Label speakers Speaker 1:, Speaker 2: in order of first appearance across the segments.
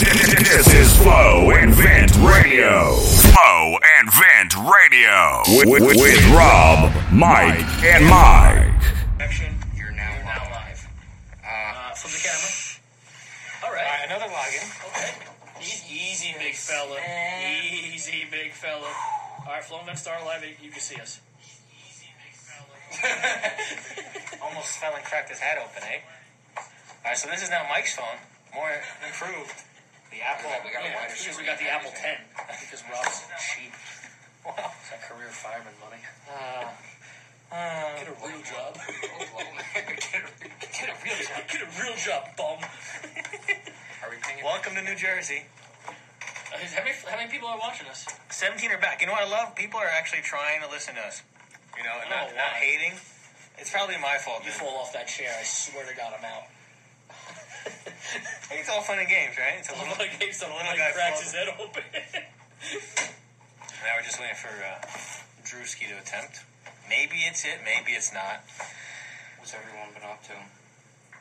Speaker 1: This is Flow and Vent Radio. Flow and Vent Radio. With, with, with Rob, Mike, and Mike.
Speaker 2: Action.
Speaker 3: You're now
Speaker 2: Now
Speaker 3: live.
Speaker 2: live.
Speaker 3: Uh,
Speaker 2: Uh, from the camera. All
Speaker 3: all
Speaker 2: right.
Speaker 3: right, another login.
Speaker 2: Okay. Easy, easy, big fella. Easy, big fella. All right, Flow and Vent Star Live. You can see us. Easy, big fella.
Speaker 3: Almost fell and cracked his head open, eh? All right, so this is now Mike's phone, more improved. The Apple.
Speaker 4: We got a
Speaker 2: Yeah,
Speaker 4: wider
Speaker 2: because we got the Apple 10 because Rob's cheap.
Speaker 3: Wow.
Speaker 2: It's that career fireman money.
Speaker 3: Uh, uh,
Speaker 2: Get a real job.
Speaker 4: Get a-
Speaker 2: Get a real job. Get a real job, bum.
Speaker 4: Are we paying?
Speaker 3: welcome to New Jersey.
Speaker 2: Uh, How many, how many people are watching us?
Speaker 3: 17 are back. You know what I love? People are actually trying to listen to us. You know, and not,
Speaker 2: Oh,
Speaker 3: not hating. It's probably my fault.
Speaker 2: You
Speaker 3: dude.
Speaker 2: fall off that chair. I swear to God, I'm out.
Speaker 3: Hey, it's all fun and games, right? It's a little,
Speaker 2: Like Gabe Stone,
Speaker 3: little
Speaker 2: Mike
Speaker 3: guy
Speaker 2: cracks
Speaker 3: falls.
Speaker 2: his head open.
Speaker 3: Now we're just waiting for uh, Drewski to attempt. Maybe it's it, maybe it's not.
Speaker 4: What's everyone been up to?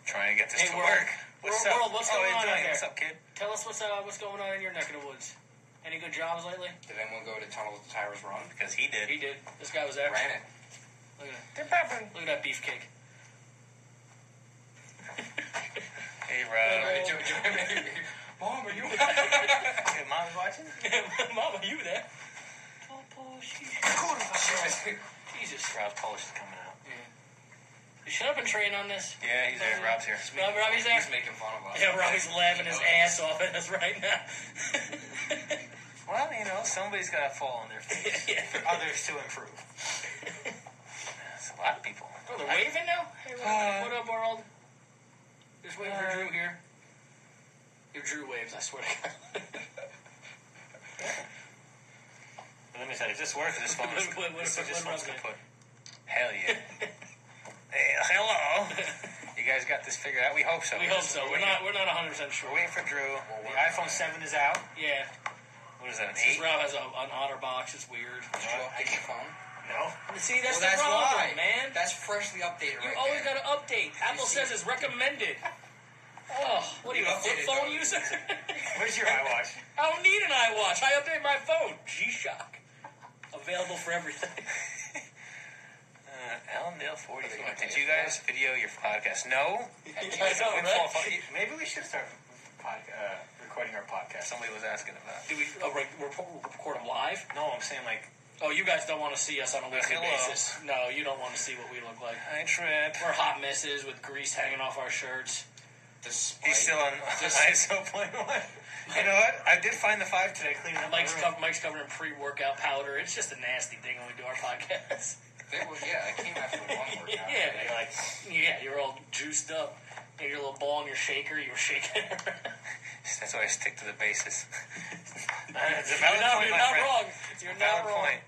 Speaker 3: Trying to get this
Speaker 2: Hey,
Speaker 3: to
Speaker 2: world.
Speaker 3: work. What's
Speaker 2: World,
Speaker 3: up?
Speaker 2: world, what's
Speaker 3: oh,
Speaker 2: going
Speaker 3: hey,
Speaker 2: on out there?
Speaker 3: What's up, kid?
Speaker 2: Tell us what's uh, what's going on in your neck of the woods. Any good jobs lately?
Speaker 4: Did anyone go to Tunnel to Towers Run?
Speaker 3: Because he did.
Speaker 2: He did. This guy was there.
Speaker 4: Ran it.
Speaker 2: Look at that.
Speaker 3: They're popping.
Speaker 2: Look at that beefcake.
Speaker 3: Hey, Rob.
Speaker 4: Right, Joe- Joe- Mom, are you?
Speaker 3: hey, mom's watching?
Speaker 2: Mama, you there? Jesus.
Speaker 3: Rob's Polish is coming out.
Speaker 2: You should have been trained on this.
Speaker 3: Yeah, he's there. Rob's here.
Speaker 2: Rob, Robbie's there.
Speaker 4: He's making fun of us.
Speaker 2: Yeah, Robbie's laughing his ass off at us right now.
Speaker 3: Well, you know, somebody's got to fall on their face
Speaker 2: yeah.
Speaker 3: for others to improve. That's a lot of people.
Speaker 2: Oh, they're waving now? Hey, what,
Speaker 3: Uh,
Speaker 2: what up, world? Just waiting for uh, Drew here. Your Drew waves, I swear to God.
Speaker 3: Let me tell you, if this works, this phone is,
Speaker 2: What- what-
Speaker 3: this,
Speaker 2: what-
Speaker 3: this
Speaker 2: what
Speaker 3: phone's
Speaker 2: was
Speaker 3: gonna put. Hell yeah. hey, hello. You guys got this figured out? We hope so.
Speaker 2: we hope so. We're not. We're not 100 percent sure.
Speaker 3: We're waiting for Drew. The iPhone 7 is out.
Speaker 2: Yeah.
Speaker 3: What is that, an
Speaker 2: Since
Speaker 3: 8?
Speaker 2: Rob has a, an OtterBox, it's weird.
Speaker 4: Did you update your phone?
Speaker 3: No.
Speaker 2: See, that's
Speaker 4: well, that's
Speaker 2: the problem,
Speaker 4: why,
Speaker 2: man.
Speaker 4: That's freshly updated
Speaker 2: You
Speaker 4: right
Speaker 2: always got to update. Apple
Speaker 4: see-
Speaker 2: says it's recommended. Oh, what are you,
Speaker 4: You
Speaker 2: a flip
Speaker 4: updated,
Speaker 2: phone
Speaker 4: don't
Speaker 2: user?
Speaker 3: Where's your iWatch?
Speaker 2: I don't need an iWatch. I update my phone. G-Shock. Available for everything.
Speaker 3: Uh, Ellendale 40. Did you guys video your podcast? No.
Speaker 2: I know,
Speaker 3: Windfall
Speaker 2: right?
Speaker 3: Maybe we should start pod, uh, recording our podcast. Somebody was asking about.
Speaker 2: Do we oh, re- record, record them live?
Speaker 3: No, I'm saying like
Speaker 2: Oh, you guys don't want to see us on a weekly
Speaker 3: Hello.
Speaker 2: basis. No, you don't want to see what we look like.
Speaker 3: I trip.
Speaker 2: We're hot misses with grease hanging off our shirts.
Speaker 4: Despite,
Speaker 3: He's still on ISO point one. You know what? I did find the five today cleaning up
Speaker 2: Mike's, co- Mike's covered in pre-workout powder. It's just a nasty thing when we do our podcast.
Speaker 4: They were- yeah, I came after one workout.
Speaker 2: yeah, you're like, yeah, you're all juiced up. You got your little ball in your shaker. You were shaking.
Speaker 3: That's why I stick to the basis. Uh, it's a
Speaker 2: you're
Speaker 3: valid
Speaker 2: not,
Speaker 3: point,
Speaker 2: you're not
Speaker 3: friend.
Speaker 2: wrong. You're
Speaker 3: Valid
Speaker 2: not wrong.
Speaker 3: point.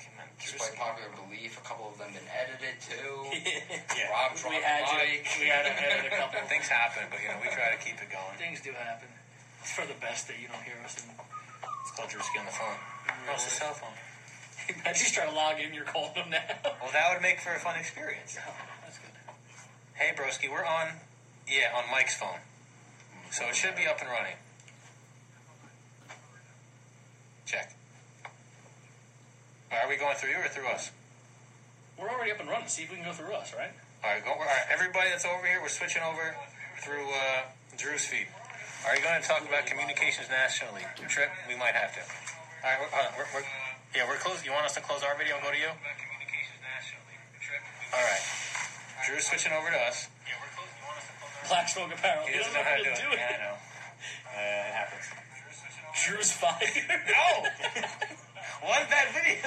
Speaker 3: Come on,
Speaker 4: Despite popular belief, a couple of them been edited too.
Speaker 3: Yeah.
Speaker 4: Rob
Speaker 2: we
Speaker 4: dropped
Speaker 2: had
Speaker 4: the
Speaker 2: you. We had to edit a couple.
Speaker 3: Things happen, but you know we try to keep it going.
Speaker 2: Things do happen. It's for the best that you don't hear us. And
Speaker 3: It's called Drewski on the phone. Oh, it's a cell phone.
Speaker 2: imagine you try to log in, you're calling them now.
Speaker 3: Well, that would make for a fun experience.
Speaker 2: That's good.
Speaker 3: Hey, broski, we're on. Yeah, on Mike's phone, so it should be up and running. Check. Are we going through you or through us?
Speaker 2: We're already up and running. See if we can go through us, right?
Speaker 3: All right, go. All right, everybody that's over here, we're switching over through uh, Drew's feed. Are you going to talk about communications nationally? Trip, we might have to. All right, we're, uh, we're, we're yeah, we're closed. You want us to close our video and go to you? All right, Drew's switching over to us.
Speaker 2: Black Smoke Apparel.
Speaker 3: He doesn't know how to do it. Yeah, I know. Uh, it happens.
Speaker 2: Drew's fired.
Speaker 3: No, one bad video.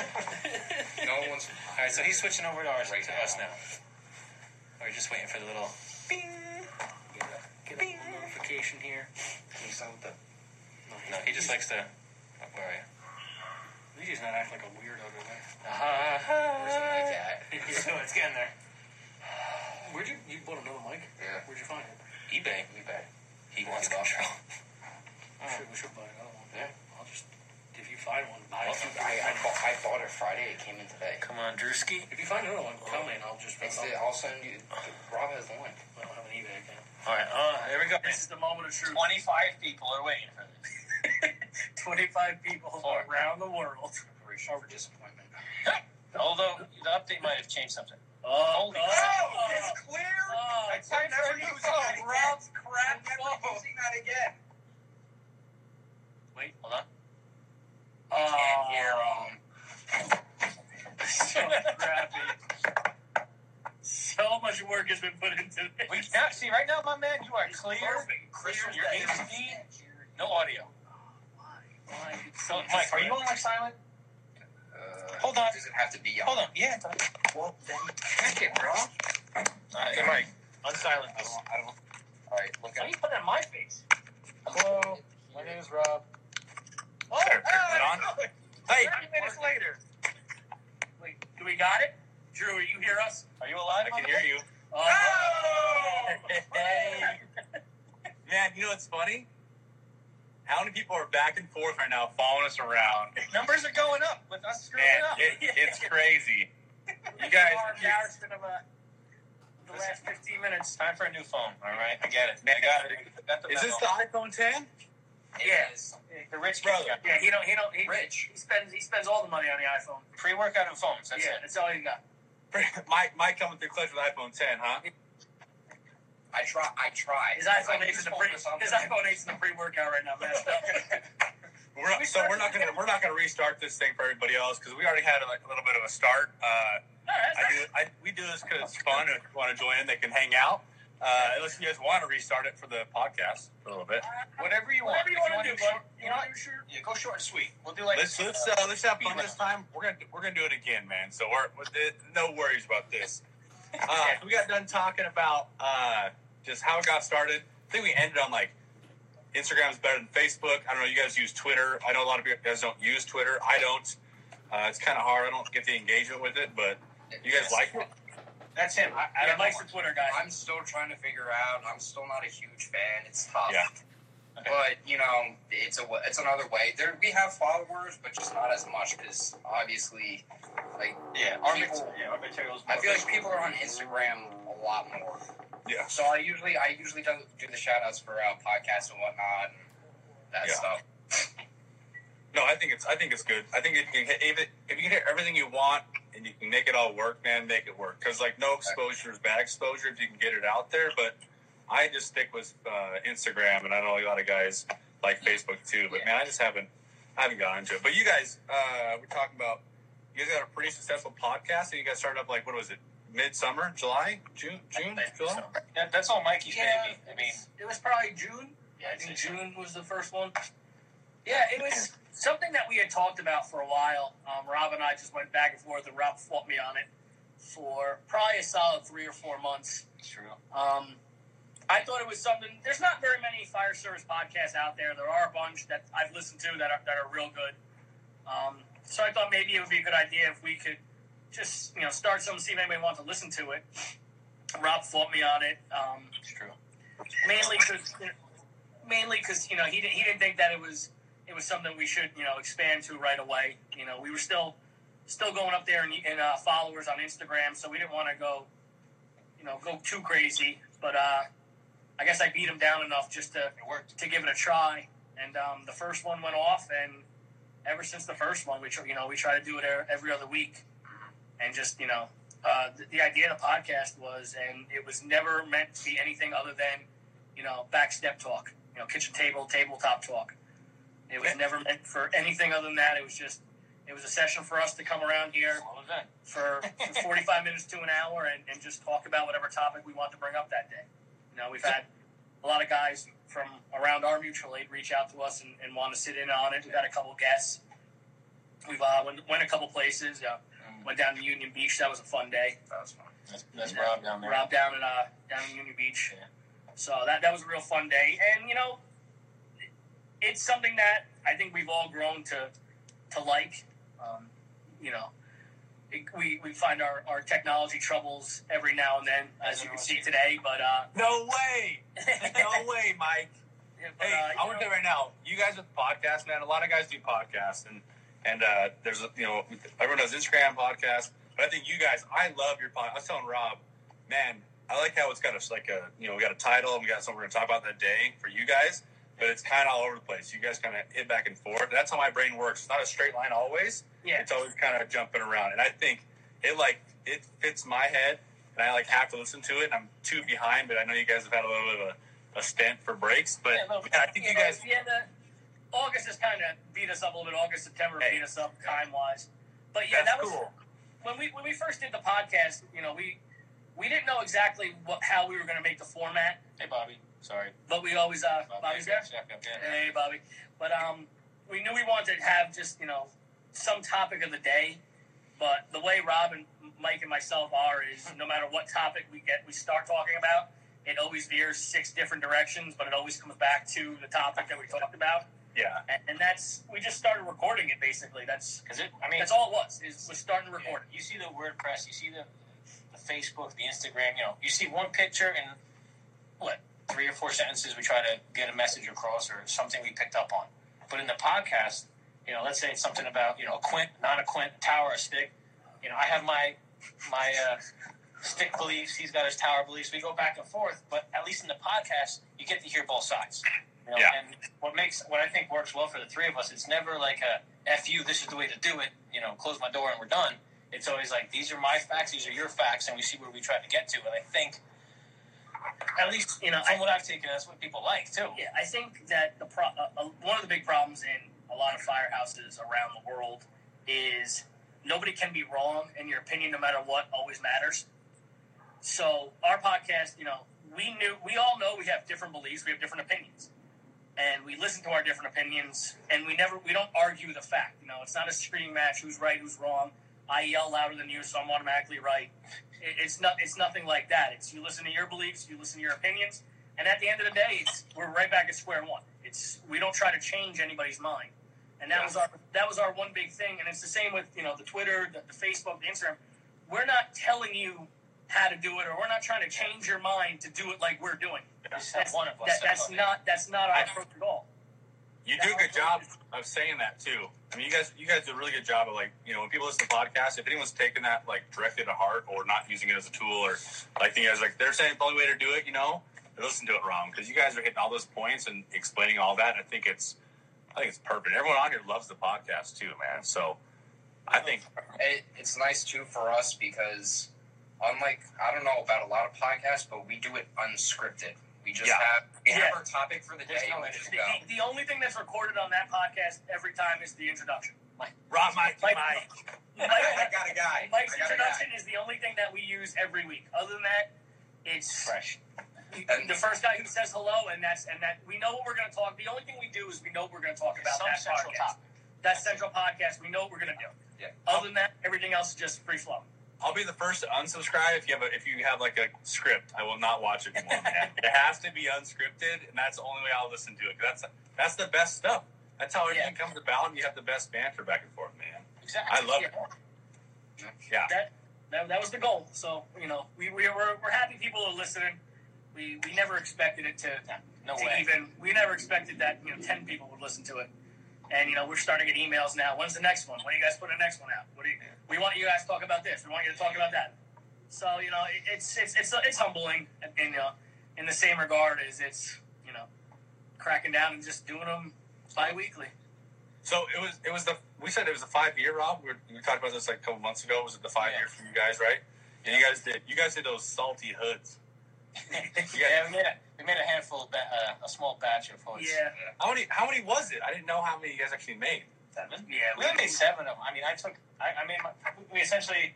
Speaker 4: No one's.
Speaker 3: All right, so he's switching over to ours
Speaker 4: Right
Speaker 3: to
Speaker 4: now.
Speaker 3: us now. We're just waiting for the little bing.
Speaker 2: Get a, get a little notification here.
Speaker 4: Can you sound the?
Speaker 3: No, he just likes to. Where are you?
Speaker 2: He's just not acting like a weirdo today.
Speaker 3: Uh-huh.
Speaker 4: Or something like that.
Speaker 3: so it's getting there.
Speaker 2: Where'd you you bought another mic?
Speaker 4: Yeah.
Speaker 2: Where'd you find it?
Speaker 3: eBay.
Speaker 4: eBay.
Speaker 3: He wants control.
Speaker 2: We should, we should buy another one.
Speaker 4: Yeah.
Speaker 2: I'll just if you find one, buy it.
Speaker 4: I, I, bought, I bought it Friday. It came in today.
Speaker 3: Come on, Drewski.
Speaker 2: If you find another one, tell me and I'll just.
Speaker 4: It's
Speaker 2: I'll,
Speaker 4: the, I'll send you. Rob has the link.
Speaker 2: I don't have an eBay account.
Speaker 3: All right, uh, here we go.
Speaker 2: This is the moment of truth.
Speaker 3: 25 people are waiting for this.
Speaker 2: 25 people
Speaker 3: Four.
Speaker 2: around the world.
Speaker 4: Preparation for disappointment.
Speaker 3: Although the update might have changed something.
Speaker 2: Oh,
Speaker 3: Holy
Speaker 2: oh,
Speaker 3: cow,
Speaker 2: oh,
Speaker 4: clear.
Speaker 2: oh,
Speaker 4: I
Speaker 2: time
Speaker 4: never
Speaker 2: for a new
Speaker 4: use that again.
Speaker 2: Rob's crap
Speaker 4: I'm never
Speaker 2: phone.
Speaker 4: using that again.
Speaker 3: Wait, hold on.
Speaker 4: I can't
Speaker 2: Oh.
Speaker 4: hear um.
Speaker 2: So crappy. So much work has been put into this.
Speaker 3: We cannot see right now, my man. You are clear.
Speaker 2: Perfect.
Speaker 3: Crystal,
Speaker 2: Clear
Speaker 3: you're
Speaker 2: as
Speaker 3: in
Speaker 2: day.
Speaker 3: speed. No audio.
Speaker 2: Why? It's
Speaker 3: So,
Speaker 2: so
Speaker 3: Mike, are you on like silent?
Speaker 4: Uh,
Speaker 3: Hold on.
Speaker 4: Does it have to be on?
Speaker 3: Hold on. Yeah.
Speaker 4: Well, then check it, bro.
Speaker 3: Uh, hey, Mike, unsilent
Speaker 4: I don't. I don't. All right, look
Speaker 2: Why
Speaker 4: at
Speaker 2: you put it on my face?
Speaker 3: Hello, my name is Rob.
Speaker 2: Oh,
Speaker 3: There, it on?
Speaker 2: Hey, 30 minutes later. Wait, do we got it? Drew, are you hear us?
Speaker 3: Are you alive?
Speaker 5: I can hear you.
Speaker 2: Oh!
Speaker 5: Hey. Man, you know what's funny? How many people are back and forth right now following us around?
Speaker 3: Numbers are going up with us screwing
Speaker 5: Man,
Speaker 3: up.
Speaker 5: it, it's crazy. You guys,
Speaker 2: are embarrassment of uh, the last 15 minutes.
Speaker 3: Time for a new phone. All right, I get it. I got it. Got the
Speaker 5: is this the iPhone 10?
Speaker 4: it.
Speaker 2: Yeah.
Speaker 3: The rich
Speaker 5: Brother.
Speaker 3: brother?
Speaker 2: Yeah, he don't. He don't. He,
Speaker 4: Rich.
Speaker 2: He spends. He spends all the money on the iPhone.
Speaker 3: Pre-workout and phones. That's
Speaker 2: yeah,
Speaker 3: it.
Speaker 2: that's all he got.
Speaker 5: Mike, Mike coming through clutch with iPhone 10, huh?
Speaker 4: I try. I try.
Speaker 2: His iPhone
Speaker 4: I
Speaker 2: 8's in the
Speaker 4: just
Speaker 2: pre.
Speaker 4: focus on
Speaker 2: His
Speaker 4: the-
Speaker 2: iPhone 8's in the pre-workout right now, man.
Speaker 5: We're not, so we're not gonna we're not gonna restart this thing for everybody else because we already had like a little bit of a start. Uh, I do I, we do this because it's fun. If you want to join in, they can hang out. Uh, unless you guys want to restart it for the podcast for a little bit.
Speaker 3: Whatever you want.
Speaker 2: Whatever you
Speaker 3: If
Speaker 2: want to do,
Speaker 3: go short-
Speaker 2: You know, you sure?
Speaker 3: Yeah, go short and sweet. We'll do like
Speaker 5: Let's let's uh, let's have fun this time. We're gonna we're gonna do it again, man. So we're, we're no worries about this. Uh, we got done talking about uh, just how it got started. I think we ended on like Instagram is better than Facebook. I don't know. You guys use Twitter. I know a lot of you guys don't use Twitter. I don't. Uh, it's kind of hard. I don't get the engagement with it, but you guys like it.
Speaker 3: That's him. I, I
Speaker 2: Yeah,
Speaker 3: don't know.
Speaker 2: Mike's the Twitter guy.
Speaker 4: I'm still trying to figure out. I'm still not a huge fan. It's tough.
Speaker 5: Yeah.
Speaker 3: Okay.
Speaker 4: But you know, it's a it's another way. There we have followers, but just not as much because obviously, like
Speaker 3: Yeah, our,
Speaker 4: People-
Speaker 3: mat- yeah, our materials.
Speaker 4: I feel like people are on Instagram a lot more.
Speaker 5: Yeah.
Speaker 4: So I usually I usually do, do the shout outs for uh, podcasts and whatnot and that
Speaker 5: Yeah.
Speaker 4: stuff.
Speaker 5: No, I think it's I think it's good. I think if you can hit if, it, if you can hit everything you want and you can make it all work, man, make it work. Because like no exposure is bad exposure if you can get it out there. But I just stick with uh, Instagram, and I know a lot of guys like Facebook too. But man, I just haven't I haven't gotten into it. But you guys, uh, we're talking about you guys got a pretty successful podcast, and you guys started up like what was it? Midsummer, July, June, June,
Speaker 3: I think
Speaker 5: July.
Speaker 3: so. That, that's all Mikey's
Speaker 2: Yeah,
Speaker 3: baby. I mean,
Speaker 2: it was probably June.
Speaker 3: yeah,
Speaker 2: I think
Speaker 3: a
Speaker 2: June was the first one. Yeah, it was something that we had talked about for a while. Um, Rob and I just went back and forth, and Rob fought me on it for probably a solid three or four months.
Speaker 3: True.
Speaker 2: Um, I thought it was something. There's not very many fire service podcasts out there. There are a bunch that I've listened to that are, that are real good. Um, so I thought maybe it would be a good idea if we could just you know start something, see if anybody wants to listen to it. Rob fought me on it. Um,
Speaker 3: It's true.
Speaker 2: mainly because mainly because you know he didn't he didn't think that it was it was something we should you know expand to right away. You know we were still still going up there and, in uh, followers on Instagram, so we didn't want to go you know go too crazy. But uh, I guess I beat him down enough just to to give it a try. And um, the first one went off, and ever since the first one, we tr- you know we try to do it every other week, and just you know uh, the, the idea of the podcast was, and it was never meant to be anything other than you know back step talk, you know kitchen table tabletop talk. It was never meant for anything other than that. It was just it was a session for us to come around here for, for 45 minutes to an hour and, and just talk about whatever topic we want to bring up that day. You know, we've had a lot of guys from around our mutual aid reach out to us and, and want to sit in on it. We've had a couple guests. We've uh, went, went a couple places. Uh, went down to Union Beach. That was a fun day.
Speaker 4: That was fun.
Speaker 3: That's, that's Rob down there.
Speaker 2: Rob down in uh, down in Union Beach.
Speaker 3: Yeah.
Speaker 2: So that that was a real fun day, and you know, it's something that I think we've all grown to to like. Um, you know, it, we we find our, our technology troubles every now and then, as you can see today. But uh,
Speaker 5: No way, no way, Mike.
Speaker 2: but,
Speaker 5: Hey,
Speaker 2: uh,
Speaker 5: I
Speaker 2: you
Speaker 5: want to
Speaker 2: know,
Speaker 5: tell right now, you guys with podcasts, man. A lot of guys do podcasts, and and uh, there's a, you know everyone does Instagram podcast, but I think you guys, I love your podcast. I was telling Rob, man, I like how it's got a like a you know we got a title and we got something we're gonna talk about that day for you guys, but it's kind of all over the place. You guys kind of hit back and forth. That's how my brain works. It's not a straight line always.
Speaker 2: Yeah.
Speaker 5: It's always kind of jumping around, and I think it like it fits my head, and I like have to listen to it. And I'm too behind, but I know you guys have had a little bit of a, a stint for breaks, but
Speaker 3: yeah,
Speaker 5: I think you guys.
Speaker 2: Yeah, the, August has kind of beat us up a little bit. August, September
Speaker 5: Hey.
Speaker 2: beat us up time wise. But yeah,
Speaker 5: That's
Speaker 2: that was
Speaker 5: cool.
Speaker 2: when we when we first did the podcast. You know, we we didn't know exactly what how we were going to make the format,
Speaker 3: Hey, Bobby. Sorry.
Speaker 2: but we always uh,
Speaker 3: Bobby,
Speaker 2: Bobby's there. Hey, Bobby. But um, we knew we wanted to have just you know some topic of the day. But the way Rob and Mike and myself are is no matter what topic we get, we start talking about, it always veers six different directions, but it always comes back to the topic that we talked about.
Speaker 5: Yeah,
Speaker 2: And, and that's we just started recording it basically. That's
Speaker 3: Because it, I mean,
Speaker 2: that's all it was. Is we're starting to record.
Speaker 3: You see the WordPress, you see the, the Facebook, the Instagram. You know, you see one picture and what three or four sentences. We try to get a message across or something we picked up on. But in the podcast, you know, let's say it's something about you know a quint, not a quint, tower, a stick. You know, I have my my uh, stick beliefs. He's got his tower beliefs. We go back and forth. But at least in the podcast, you get to hear both sides. You know,
Speaker 5: Yeah.
Speaker 3: And what makes what I think works well for the three of us, it's never like a "f you," this is the way to do it. You know, close my door and we're done. It's always like these are my facts, these are your facts, and we see where we try to get to. And I think, at least
Speaker 2: You know,
Speaker 3: from
Speaker 2: I,
Speaker 3: what I've taken, that's what people like too.
Speaker 2: yeah, I think that the pro- uh, uh, one of the big problems in a lot of firehouses around the world is nobody can be wrong, and your opinion, no matter what, always matters. So our podcast, you know, we knew we all know we have different beliefs, we have different opinions, and we listen to our different opinions, and we never we don't argue the fact. You know, it's not a screaming match. Who's right? Who's wrong? I yell louder than you, so I'm automatically right. It, it's not. It's nothing like that. It's you listen to your beliefs, you listen to your opinions, and at the end of the day, it's we're right back at square one. It's we don't try to change anybody's mind, and that
Speaker 5: Yeah.
Speaker 2: was our that was our one big thing. And it's the same with you know the Twitter, the, the Facebook, the Instagram. We're not telling you how to do it, or we're not trying to change your mind to do it like we're doing.
Speaker 3: We just have
Speaker 2: That's,
Speaker 3: one of us.
Speaker 2: that, that's
Speaker 3: it.
Speaker 2: not that's not our
Speaker 5: I-
Speaker 2: approach at all.
Speaker 5: You do a good job of saying that too. I mean, you guys, you guys do a really good job of like, you know, when people listen to podcasts, if anyone's taking that like directly to heart or not using it as a tool or like you guys like they're saying the only way to do it, you know, they listen to it wrong because you guys are hitting all those points and explaining all that. And I think it's, I think it's perfect. Everyone on here loves the podcast too, man. So I think
Speaker 4: It, it's nice too for us because, unlike I don't know about a lot of podcasts, but we do it unscripted. We just
Speaker 5: Yeah.
Speaker 4: have we have
Speaker 2: Yeah.
Speaker 4: our topic for the
Speaker 3: There's
Speaker 4: day.
Speaker 3: no
Speaker 4: and just
Speaker 2: The,
Speaker 4: go.
Speaker 2: the, the only thing that's recorded on that podcast every time is the introduction.
Speaker 5: Rob Mike,
Speaker 2: Mike-
Speaker 5: Mike.
Speaker 4: I, I got a guy.
Speaker 2: Mike's
Speaker 4: I got a
Speaker 2: introduction
Speaker 4: guy.
Speaker 2: is the only thing that we use every week. Other than that, it's
Speaker 3: fresh.
Speaker 2: the first guy who says hello, and that's and that we know what we're going to talk. The only thing we do is we know what we're going to talk about
Speaker 3: Some
Speaker 2: that
Speaker 3: central
Speaker 2: podcast.
Speaker 3: topic.
Speaker 2: That central podcast, we know what we're going to do.
Speaker 4: Yeah.
Speaker 2: Other than that, everything else is just free flow.
Speaker 5: I'll be the first to unsubscribe if you have a, if you have like a script. I will not watch it anymore, it has to be unscripted, and that's the only way I'll listen to it. 'cause that's that's the best stuff. That's how everything comes about, and you have the best banter back and forth, man.
Speaker 3: Exactly.
Speaker 5: I love
Speaker 2: Yeah.
Speaker 5: it. Yeah,
Speaker 2: That, that that was the goal. So you know, we we were we're happy people are listening. We we never expected it to
Speaker 3: No
Speaker 2: to
Speaker 3: way.
Speaker 2: even we never expected that you know ten people would listen to it and you know we're starting to get emails now when's the next one when are you guys putting the next one out what do you we want you guys to talk about this we want you to talk about that so you know it, it's it's it's it's humbling in uh, in the same regard as it's you know cracking down and just doing them bi-weekly
Speaker 5: So it was it was the we said it was a five year Rob. We, were, we talked about this like a couple months ago. Was it the five
Speaker 3: Yeah.
Speaker 5: year for you guys, right? And you guys did you guys did those salty hoods.
Speaker 3: yeah, we made a, we made a handful of ba- uh, a small batch of hoods.
Speaker 2: yeah
Speaker 5: How many how many was it? I didn't know how many you guys actually made.
Speaker 3: Seven.
Speaker 2: yeah
Speaker 3: We only made seven of them. I mean, I took. I, I made. My, we essentially,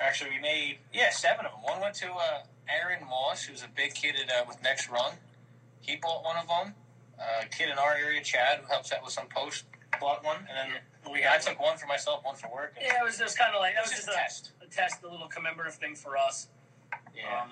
Speaker 3: actually, we made yeah seven of them. One went to uh, Aaron Moss, who's a big kid at uh, with Next Run. He bought one of them. Uh, a kid in our area, Chad, who helps out with some post, bought one, and then we. I took one for myself, one for work.
Speaker 2: yeah it was just kind of like
Speaker 3: It
Speaker 2: that
Speaker 3: was
Speaker 2: was
Speaker 3: just
Speaker 2: just
Speaker 3: a
Speaker 2: a,
Speaker 3: test.
Speaker 2: a test a little commemorative thing for us
Speaker 3: Yeah.
Speaker 2: um,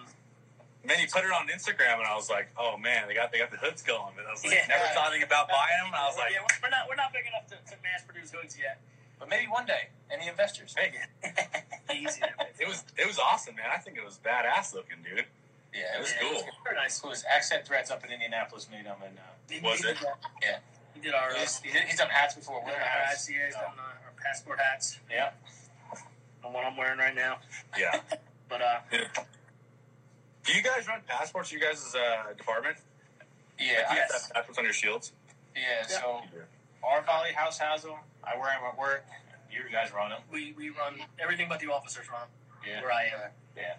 Speaker 5: And then you put it on Instagram, and I was like, oh man, they got they got the hoods going. And I was like,
Speaker 2: Yeah.
Speaker 5: never thought anything about buying them. And I was like,
Speaker 2: yeah, we're not we're not big enough to, to mass produce hoods yet
Speaker 3: but maybe one day, any investors?
Speaker 5: hey,
Speaker 2: easy
Speaker 5: it was it was awesome, man. I think it was badass looking, dude.
Speaker 3: Yeah, it was
Speaker 5: Yeah.
Speaker 3: cool.
Speaker 2: Very nice.
Speaker 3: It was Accent Threats up in Indianapolis made them, and uh,
Speaker 5: Was it?
Speaker 3: Yeah.
Speaker 2: He did our.
Speaker 3: He's, he did- he's done hats before.
Speaker 2: our
Speaker 3: We're
Speaker 2: hats. Yeah, he's done uh, our passport hats.
Speaker 3: Yeah.
Speaker 2: The one I'm wearing right now.
Speaker 5: Yeah.
Speaker 2: But uh,
Speaker 5: Yeah. Do you guys run passports? You guys' uh, department?
Speaker 3: Yeah,
Speaker 5: Do you
Speaker 3: I,
Speaker 2: Yes.
Speaker 5: have passports on your shields?
Speaker 3: yeah. So our Valley House has them. I wear them at work. You guys run them.
Speaker 2: We we run everything but the officers run
Speaker 3: Yeah.
Speaker 2: where I am.
Speaker 3: Yeah.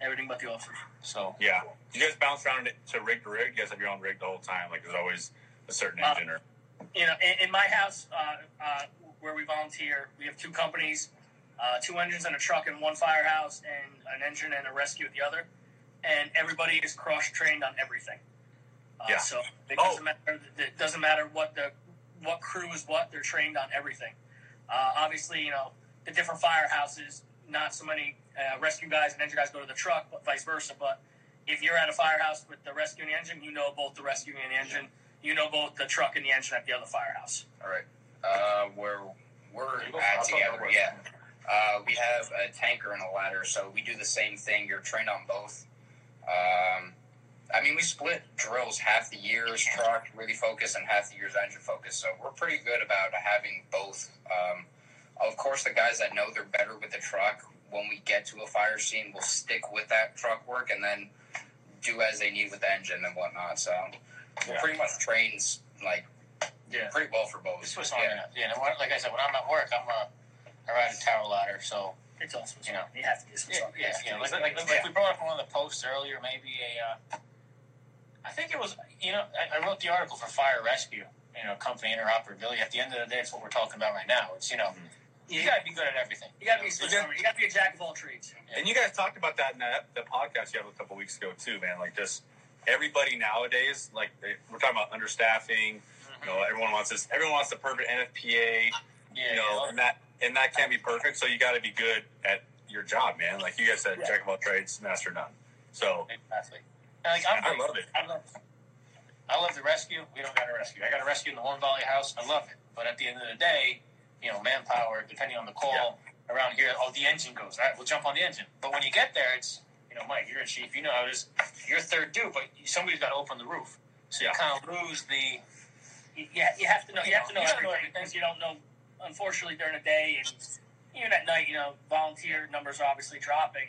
Speaker 2: Everything but the officers.
Speaker 3: So
Speaker 5: Yeah. You guys bounce around to rig to rig? You guys have your own rig the whole time? Like there's always a certain
Speaker 2: Uh,
Speaker 5: engine or.
Speaker 2: You know, in, in my house uh, uh, where we volunteer, we have two companies, uh, two engines and a truck in one firehouse, and an engine and a rescue at the other. And everybody is cross trained on everything. Uh,
Speaker 5: Yeah.
Speaker 2: So it
Speaker 5: Oh.
Speaker 2: doesn't matter. It doesn't matter what the what crew is what. They're trained on everything. Uh, obviously, you know the different firehouses. Not so many uh, rescue guys and engine guys go to the truck, but vice versa. But if you're at a firehouse with the rescue and the engine, you know both the rescue and the engine. You know both the truck and the engine at the other firehouse.
Speaker 4: All right. Uh, where we're
Speaker 3: You go.
Speaker 4: at together, yeah. Uh, we have a tanker and a ladder, so we do the same thing. You're trained on both. Um, I mean, we split drills. Half the year is truck really focused, and half the year is engine focused. So we're pretty good about having both. Um, of course, the guys that know they're better with the truck, when we get to a fire scene, will stick with that truck work and then do as they need with the engine and whatnot. So we're
Speaker 3: Yeah.
Speaker 4: pretty much trained like
Speaker 3: Yeah.
Speaker 4: pretty well for both.
Speaker 3: it's Swiss Army
Speaker 4: Yeah.
Speaker 3: knife. Yeah. and when- like I said, when I'm at work, I'm a I ride a tower ladder. So
Speaker 2: It's also
Speaker 3: You know.
Speaker 2: you have to do some
Speaker 3: yeah, yeah, yeah. Like, like, like, like we brought up one of the posts earlier, maybe a. Uh, I think it was you know I, I wrote the article for fire rescue. You know, company interoperability. At the end of the day, it's what we're talking about right now. It's you know, you
Speaker 2: You,
Speaker 3: gotta be good at everything.
Speaker 2: you gotta be a
Speaker 3: It's
Speaker 2: Swiss
Speaker 3: just-
Speaker 2: Army. You gotta be a jack of all trades.
Speaker 5: And you guys talked about that in that the podcast you had a couple weeks ago too, man. Like just everybody nowadays, like they, we're talking about understaffing. You know, everyone wants this. Everyone wants the perfect NFPA.
Speaker 3: Yeah,
Speaker 5: You know, and that and that can't be perfect. So you got to be good at your job, man. Like you guys said,
Speaker 2: Yeah.
Speaker 5: jack of all trades, master none. So
Speaker 3: Exactly. Like,
Speaker 5: I love it.
Speaker 3: I love, I love the rescue. We don't got a rescue. I got a rescue in the Horn Valley house. I love it. But at the end of the day, you know, manpower, depending on the call around here, oh, the engine goes. All right, we'll jump on the engine. But when you get there, it's, you know, Mike, you're a chief. You know how it is. You're third due, but somebody's got to open the roof. So
Speaker 5: Yeah.
Speaker 3: you kind of lose the.
Speaker 2: Yeah, you have to know. You,
Speaker 3: You
Speaker 2: have to know
Speaker 3: gotta know
Speaker 2: everything you don't know. Unfortunately, during the day and even at night, you know, volunteer numbers are obviously dropping.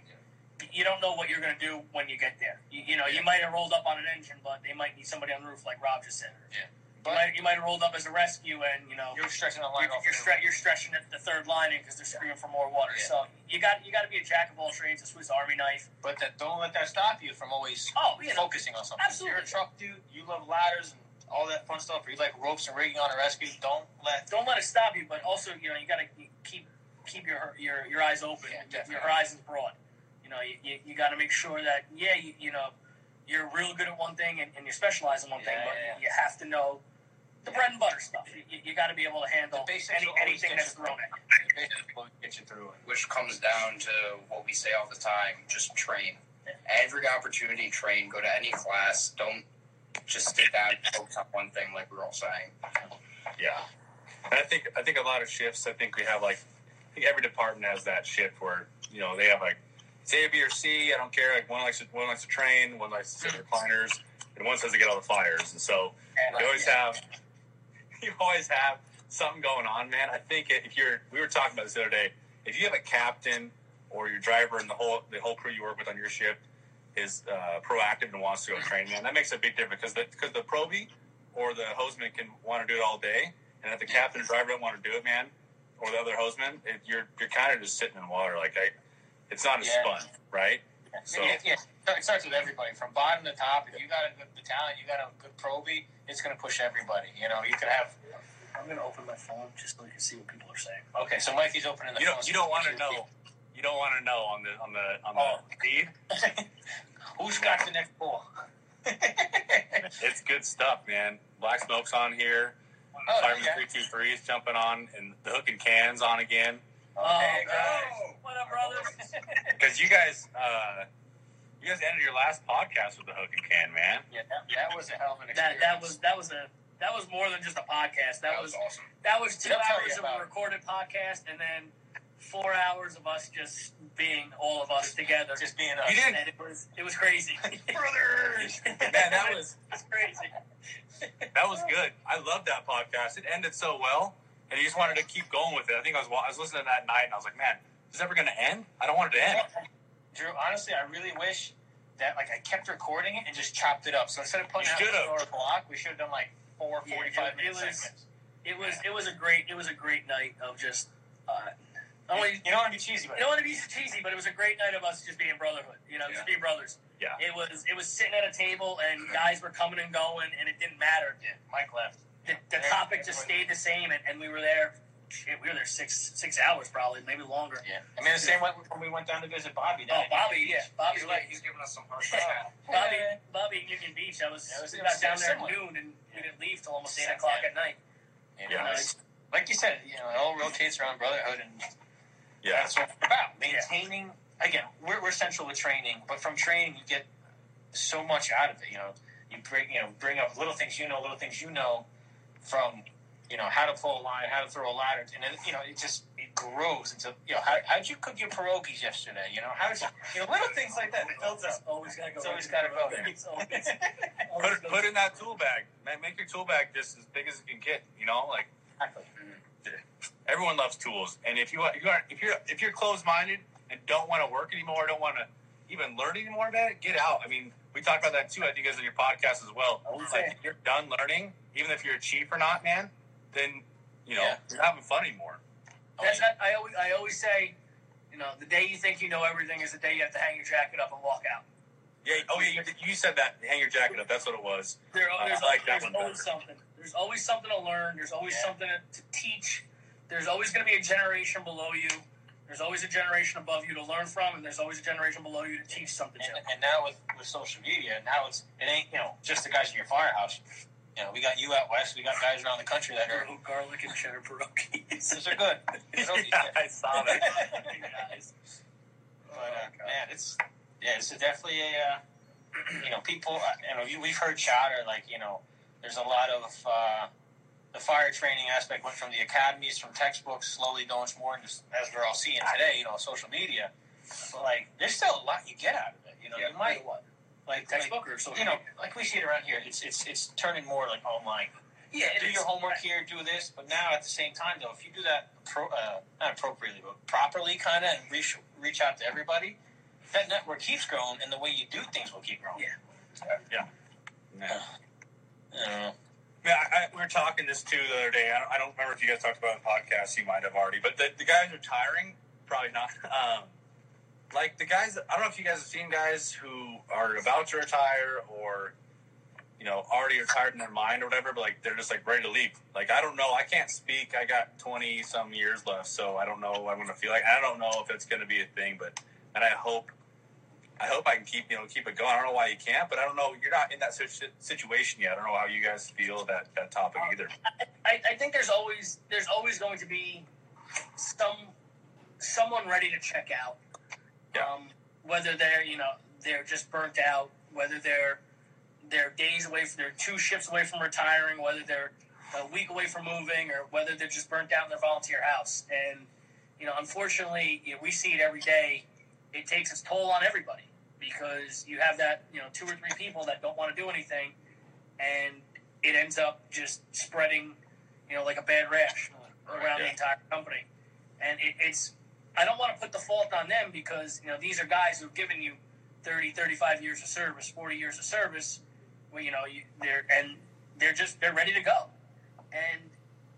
Speaker 2: You don't know what you're going to do when you get there. You, you know, you might have rolled up on an engine, but they might need somebody on the roof, like Rob just said. You
Speaker 3: But
Speaker 2: might, you might have rolled up as a rescue, and you know,
Speaker 3: you're stretching the
Speaker 2: you're,
Speaker 3: line off.
Speaker 2: you're, stre- you're stretching the, the third line in because they're screaming for more water.
Speaker 3: Yeah.
Speaker 2: So you got you got to be a jack of all trades, a Swiss Army knife.
Speaker 3: But that, don't let that stop you from always
Speaker 2: Oh, you know,
Speaker 3: focusing on something.
Speaker 2: absolutely.
Speaker 3: You're a truck dude. You love ladders and all that fun stuff. Or you like ropes and rigging on a rescue. Don't let
Speaker 2: don't let it stop you, but also you know you got to keep keep your your your eyes open,
Speaker 3: Yeah,
Speaker 2: your horizons broad. You know, you, you, you got to make sure that yeah, you, you know, you're real good at one thing and, and you specialize in one thing, but
Speaker 3: yeah, yeah.
Speaker 2: you have to know the bread and butter stuff. You, you, got to be able to handle any, anything that's thrown at you.
Speaker 3: get you through it.
Speaker 4: which comes down to what we say all the time just train every opportunity train go to any class don't just sit down and focus on one thing like we're all saying
Speaker 5: yeah, and I think I think a lot of shifts. I think we have like I think every department has that shift where you know they have like it's A, B, or C. I don't care. Like one likes to one likes to train, one likes to sit recliners, and one says to get all the fires. And so you uh, always have you always have something going on, man. I think if you're we were talking about this the other day. If you have a captain or your driver and the whole the whole crew you work with on your ship is uh, proactive and wants to go train, man, that makes a big difference because the because the probie or the hoseman can want to do it all day, and if the captain and driver don't want to do it, man, or the other hoseman, it, you're you're kind of just sitting in water. Like I, it's not as
Speaker 3: Yeah.
Speaker 5: fun, right? So-
Speaker 3: yeah, yeah, it starts with everybody from bottom to top. If you got a good battalion, you got a good probie, it's going to push everybody. You know, you could have.
Speaker 2: I'm going to open my phone just so you can see what people are saying.
Speaker 3: Okay, so Mikey's opening the
Speaker 5: You
Speaker 3: phone.
Speaker 5: don't you don't want to know. You don't want to know on the on the on the
Speaker 3: Oh.
Speaker 5: feed.
Speaker 3: Who's got the next ball?
Speaker 5: It's good stuff, man. Black smoke's on here.
Speaker 3: Oh,
Speaker 5: Fireman
Speaker 3: okay.
Speaker 5: three two three is jumping on, and the hook and cans on again.
Speaker 2: Oh,
Speaker 3: Hey,
Speaker 2: no.
Speaker 3: guys.
Speaker 2: What up, brothers?
Speaker 5: Because you guys, uh, you guys ended your last podcast with the hook and can, man.
Speaker 3: Yeah, that, that was a hell of an
Speaker 2: that
Speaker 3: experience.
Speaker 2: that was that was a that was more than just a podcast. That,
Speaker 4: that
Speaker 2: was
Speaker 4: was awesome
Speaker 2: that was 2
Speaker 3: They'll
Speaker 2: hours of a
Speaker 3: about it.
Speaker 2: recorded podcast, and then four hours of us just being all of us together.
Speaker 3: just being us.
Speaker 5: You didn't-
Speaker 2: and it was it was crazy,
Speaker 5: Brothers, man, that was
Speaker 2: It's crazy.
Speaker 5: that was good. I loved that podcast. It ended so well, and you just wanted to keep going with it. I think I was wa- I was listening that night, and I was like, man, is this ever going to end? I don't want it to end.
Speaker 3: Drew, honestly, I really wish that like I kept recording it and just chopped it up. So instead of putting
Speaker 5: You
Speaker 3: out
Speaker 5: should've.
Speaker 3: an hour block, we should have done like four
Speaker 2: Yeah,
Speaker 3: 45
Speaker 2: it- it was-
Speaker 3: segments.
Speaker 2: It was it was a great it was a great night of just. Uh, I
Speaker 3: You don't want to be cheesy, but
Speaker 2: you don't want to be cheesy, but it was a great night of us just being brotherhood. You know, just being brothers.
Speaker 5: Yeah.
Speaker 2: It was it was sitting at a table and guys were coming and going, and it didn't matter.
Speaker 3: yeah, Mike left.
Speaker 2: The, the topic just stayed the same, and, and we were there. Shit, we were there six six hours probably, maybe longer.
Speaker 3: Yeah, I mean the same way when we went down to visit Bobby.
Speaker 2: Oh,
Speaker 3: That
Speaker 2: Bobby, yeah, Bobby,
Speaker 4: He's, like, he's giving us some hard
Speaker 2: Yeah. Bobby, Bobby at Union Beach. I was,
Speaker 3: Yeah, it was-
Speaker 2: we
Speaker 3: it
Speaker 2: got
Speaker 3: was
Speaker 2: down there at noon, and we didn't leave till almost eight o'clock
Speaker 3: yeah.
Speaker 2: at night.
Speaker 3: You
Speaker 5: Yeah.
Speaker 3: know, like you said, you know, it all rotates around brotherhood, and
Speaker 5: Yeah.
Speaker 3: that's what it's about. Maintaining. Again, we're, we're central with training, but from training you get so much out of it. You know, you bring you know bring up little things you know, little things you know, from you know how to pull a line, how to throw a ladder, and then you know it just it grows into you know how how'd you cook your pierogies yesterday? You know how did you you know little things like that. It builds up.
Speaker 2: Always gotta go.
Speaker 3: It's always gotta go there.
Speaker 2: It's always,
Speaker 5: Put
Speaker 2: always
Speaker 5: it, put in that tool bag. Man, make your tool bag just as big as it can get. You know, like
Speaker 3: Exactly.
Speaker 5: Everyone loves tools, and if you if you are if you're if you're closed minded and don't want to work anymore, don't want to even learn anymore about it, get out. I mean, we talked about that too. I think as in your podcast as well. Like if you're done learning, even if you're a chief or not, man, then you know
Speaker 3: Yeah.
Speaker 5: you're having fun anymore.
Speaker 2: That's, that, I always I always say, you know, the day you think you know everything is the day you have to hang your jacket up and walk out.
Speaker 5: Yeah. Oh yeah. You, you said that. Hang your jacket up. That's what it was.
Speaker 2: There,
Speaker 5: I
Speaker 2: there's,
Speaker 5: like that
Speaker 2: there's
Speaker 5: one
Speaker 2: always
Speaker 5: better.
Speaker 2: something. There's always something to learn. There's always
Speaker 3: Yeah.
Speaker 2: something to teach. There's always going to be a generation below you. There's always a generation above you to learn from, and there's always a generation below you to teach something
Speaker 3: And,
Speaker 2: to.
Speaker 3: and now with, with social media, now it's it ain't you know just the guys in your firehouse. You know, we got you out west. We got guys around the country that are
Speaker 2: Garlic, garlic and cheddar pierogies.
Speaker 3: those are good.
Speaker 5: Yeah. I saw that.
Speaker 2: Guys.
Speaker 3: But uh, man, it's yeah, it's definitely a uh, you know people. Uh, you know, we've heard chatter like you know, there's a lot of uh, the fire training aspect went from the academies, from textbooks, slowly going more into as we're all seeing today. You know, social media. But like, there's still a lot you get out of it. You know,
Speaker 2: Yeah,
Speaker 3: you might
Speaker 2: what?
Speaker 3: like
Speaker 2: Textbook or social
Speaker 3: you know,
Speaker 2: media?
Speaker 3: like we see it around here. It's it's it's turning more like online.
Speaker 2: Yeah,
Speaker 3: do your homework here, do this. But now at the same time, though, if you do that pro, uh, not appropriately, but properly, kind of, and reach reach out to everybody, that network keeps growing, and the way you do things will keep growing.
Speaker 2: Yeah.
Speaker 5: Yeah.
Speaker 3: I don't know.
Speaker 5: Yeah, I, we were talking this too the other day. I don't, I don't remember if you guys talked about it in the podcast. You might have already, but the, the guys retiring, probably not. Um, like the guys, I don't know if you guys have seen guys who are about to retire or, you know, already retired in their mind or whatever, but like they're just like ready to leave. Like I don't know. I can't speak. I got twenty some years left, so I don't know I'm to feel like. I don't know if it's to be a thing, but and I hope. I hope I can keep you know keep it going. I don't know why you can't, but I don't know. You're not in that situation yet. I don't know how you guys feel that that topic either.
Speaker 2: I, I think there's always there's always going to be some someone ready to check out.
Speaker 5: Yeah.
Speaker 2: Um, whether they're you know they're just burnt out, whether they're they're days away from they're two shifts away from retiring, whether they're a week away from moving, or whether they're just burnt out in their volunteer house. And you know, unfortunately, you know, we see it every day. It takes its toll on everybody because you have that you know two or three people that don't want to do anything, and it ends up just spreading, you know, like a bad rash around the
Speaker 5: yeah.
Speaker 2: entire company. And it, it's, I don't want to put the fault on them because, you know, these are guys who've given you 30, 35 years of service, 40 years of service, well, you know, you, they're, and they're just, they're ready to go. And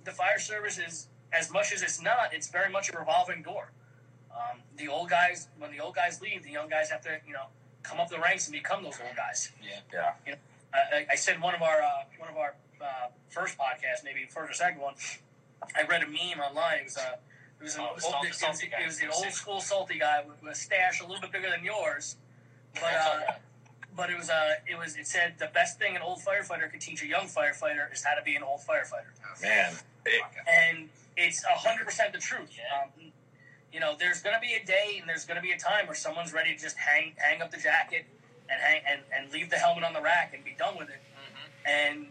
Speaker 2: the fire service is, as much as it's not, it's very much a revolving door. Um, the old guys, when the old guys leave, the young guys have to, you know, come up the ranks and become those old guys.
Speaker 3: Yeah.
Speaker 5: Yeah.
Speaker 2: I, I- I said one of our uh, one of our uh, first podcasts, maybe first or second one. I read a meme online. It was uh, it was an,
Speaker 3: Oh,
Speaker 2: old, it was,
Speaker 3: salty
Speaker 2: it was an old school salty guy with, with a stash a little bit bigger than yours, but uh, but it was uh, it was it said the best thing an old firefighter could teach a young firefighter is how to be an old firefighter
Speaker 5: Man,
Speaker 2: and it's hundred percent the truth. Um, you know, there's going to be a day and there's going to be a time where someone's ready to just hang hang up the jacket and hang and, and leave the helmet on the rack and be done with it. And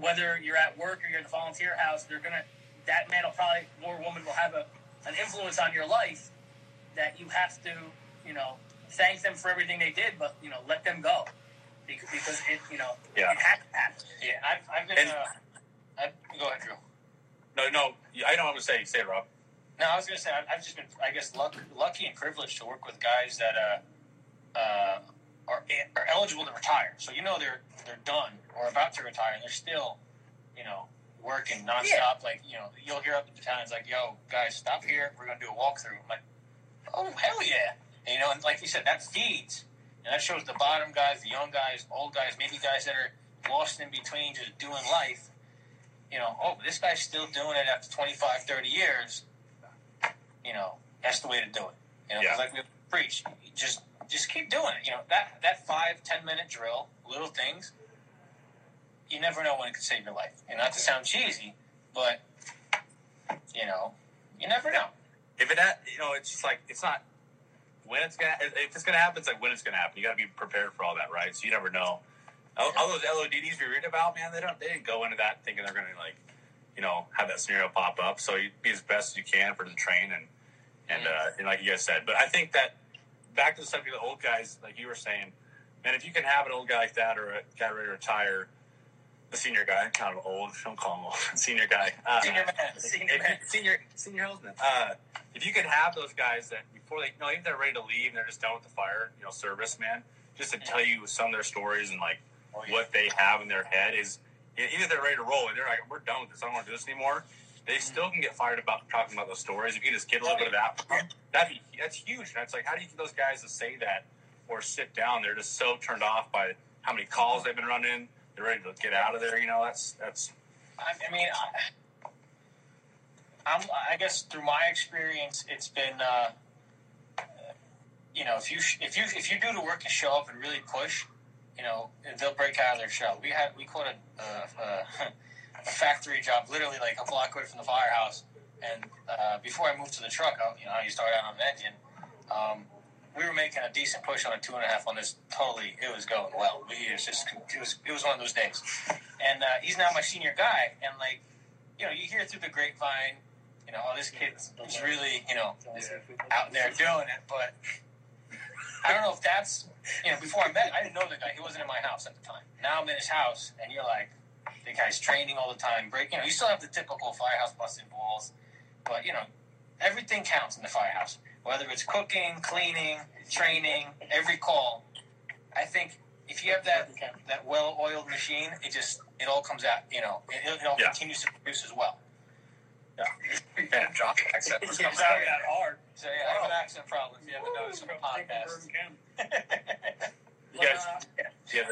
Speaker 2: whether you're at work or you're at the volunteer house, they're gonna that man will probably or woman will have a an influence on your life that you have to you know thank them for everything they did, but you know let them go because, because it you know
Speaker 5: Yeah.
Speaker 2: it had to happen.
Speaker 3: Yeah, I've, I've been.
Speaker 5: And-
Speaker 3: uh, I, go ahead, Drew.
Speaker 5: no, no. I know what I'm gonna say. Say it, Rob.
Speaker 3: No, I was gonna say I've, just been, I guess, luck, lucky and privileged to work with guys that uh, uh, are, are eligible to retire. So you know they're they're done or about to retire, and they're still, you know, working nonstop.
Speaker 2: Yeah.
Speaker 3: Like you know, you'll hear up at the times like, "Yo, guys, stop here. We're gonna do a walkthrough." I'm like, "Oh hell yeah!" And, you know, and like you said, that feeds, and that shows the bottom guys, the young guys, old guys, maybe guys that are lost in between, just doing life. You know, oh, this guy's still doing it after 25, 30 years. You know, that's the way to do it. You know,
Speaker 5: Yeah.
Speaker 3: like we preach, just just keep doing it. You know, that that five ten minute drill, little things. You never know when it could save your life. And not to sound cheesy, but you know, you never know.
Speaker 5: if it, you know, it's just like it's not when it's gonna. If it's gonna happen, it's like when it's gonna happen. You got to be prepared for all that, right? So you never know. All, all those LODDs we read about, man, they don't. They didn't go into that thinking they're gonna like, you know, have that scenario pop up. So you be as best as you can for the train and and uh, and like you guys said. But I think that back to the subject of the old guys, like you were saying, man, if you can have an old guy like that or a guy ready to retire. The senior guy, kind of old. Don't call him old. Senior guy. Uh,
Speaker 3: Senior man, senior man.
Speaker 5: senior senior husband. Uh, if you could have those guys that before they, you know, even they're ready to leave and they're just done with the fire, you know, service man, just to tell you some of their stories and like
Speaker 3: Oh, yeah.
Speaker 5: what they have in their head is, even if they're ready to roll and they're like, we're done with this, I don't want to do this anymore. They still can get fired about talking about those stories. If you just get a little bit of that, that'd be that's huge. And it's like, how do you get those guys to say that or sit down? They're just so turned off by how many calls they've been running. They're ready to get out of there. You know, that's that's
Speaker 3: I, mean, I, I'm, I guess through my experience, it's been, uh, you know, if you if you if you do the work and show up and really push, you know, they'll break out of their shell. We had we caught a, a, a factory job literally like a block away from the firehouse, and uh, before I moved to the truck, I, you know, how you start out on an engine. Um, we were making a decent push on a two and a half on this. Totally, it was going well. We it was just it was it was one of those days, and uh, he's now my senior guy. And like, you know, you hear through the grapevine, you know, oh, this kid's is really you know out there doing it. But I don't know if that's you know. Before I met, I didn't know the guy. He wasn't in my house at the time. Now I'm in his house, and you're like, the guy's training all the time. Break, you know, you still have the typical firehouse busting balls, but you know, everything counts in the firehouse. Whether it's cooking, cleaning, training, every call. I think if you have that that well-oiled machine, it just it all comes out. You know, it, it all
Speaker 5: Yeah.
Speaker 3: continues to produce as well.
Speaker 5: Yeah.
Speaker 4: Josh accent.
Speaker 2: It's not that hard.
Speaker 3: So yeah, I have an accent problem. If you haven't noticed on the podcast.
Speaker 5: You guys, yeah.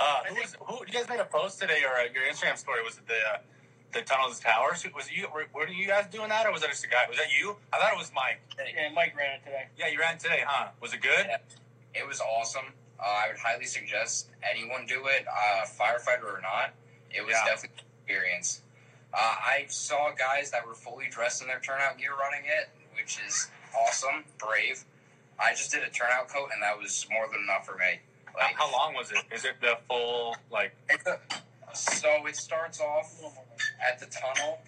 Speaker 5: Uh, who, was, who, you guys made a post today or uh, your Instagram story? Was it the uh, the tunnels towers? Was it you? Were, were you guys doing that, or was that just a guy? Was that you? I thought it was Mike.
Speaker 2: Yeah, Mike ran it today.
Speaker 5: Yeah, you ran it today, huh? Was it good?
Speaker 4: Yeah. It was awesome. Uh, I would highly suggest anyone do it, uh, firefighter or not. It was
Speaker 5: Yeah.
Speaker 4: definitely an experience. Uh, I saw guys that were fully dressed in their turnout gear running it, which is awesome, brave. I just did a turnout coat, and that was more than enough for me. Like,
Speaker 5: How, long was it? Is it the full like?
Speaker 4: so it starts off at the tunnel,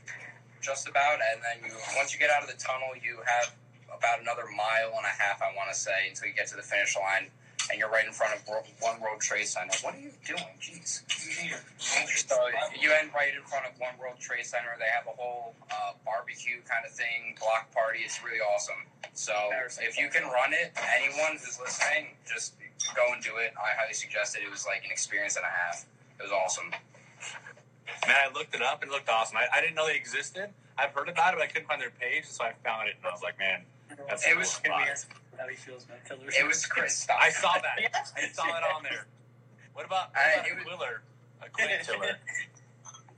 Speaker 4: just about, and then you once you get out of the tunnel, you have about another mile and a half, I want to say, until you get to the finish line, and you're right in front of One World Trade Center. What are you doing? Jeez. So you end right in front of One World Trade Center. They have a whole uh, barbecue kind of thing, block party. It's really awesome. So if you can run it, anyone who's listening, just go and do it. I highly suggest it. It was like an experience and a half. It was awesome.
Speaker 5: Man, I looked it up and it looked awesome. I, I didn't know they existed. I've heard about it, but I couldn't find their page, so I found it and I was like, man, that's
Speaker 4: It was.
Speaker 2: How he feels about Tiller.
Speaker 4: It was Chris.
Speaker 5: I saw that. I saw it on there. What about, what
Speaker 4: I-
Speaker 5: about
Speaker 4: it was-
Speaker 5: Quiller? A quick tiller.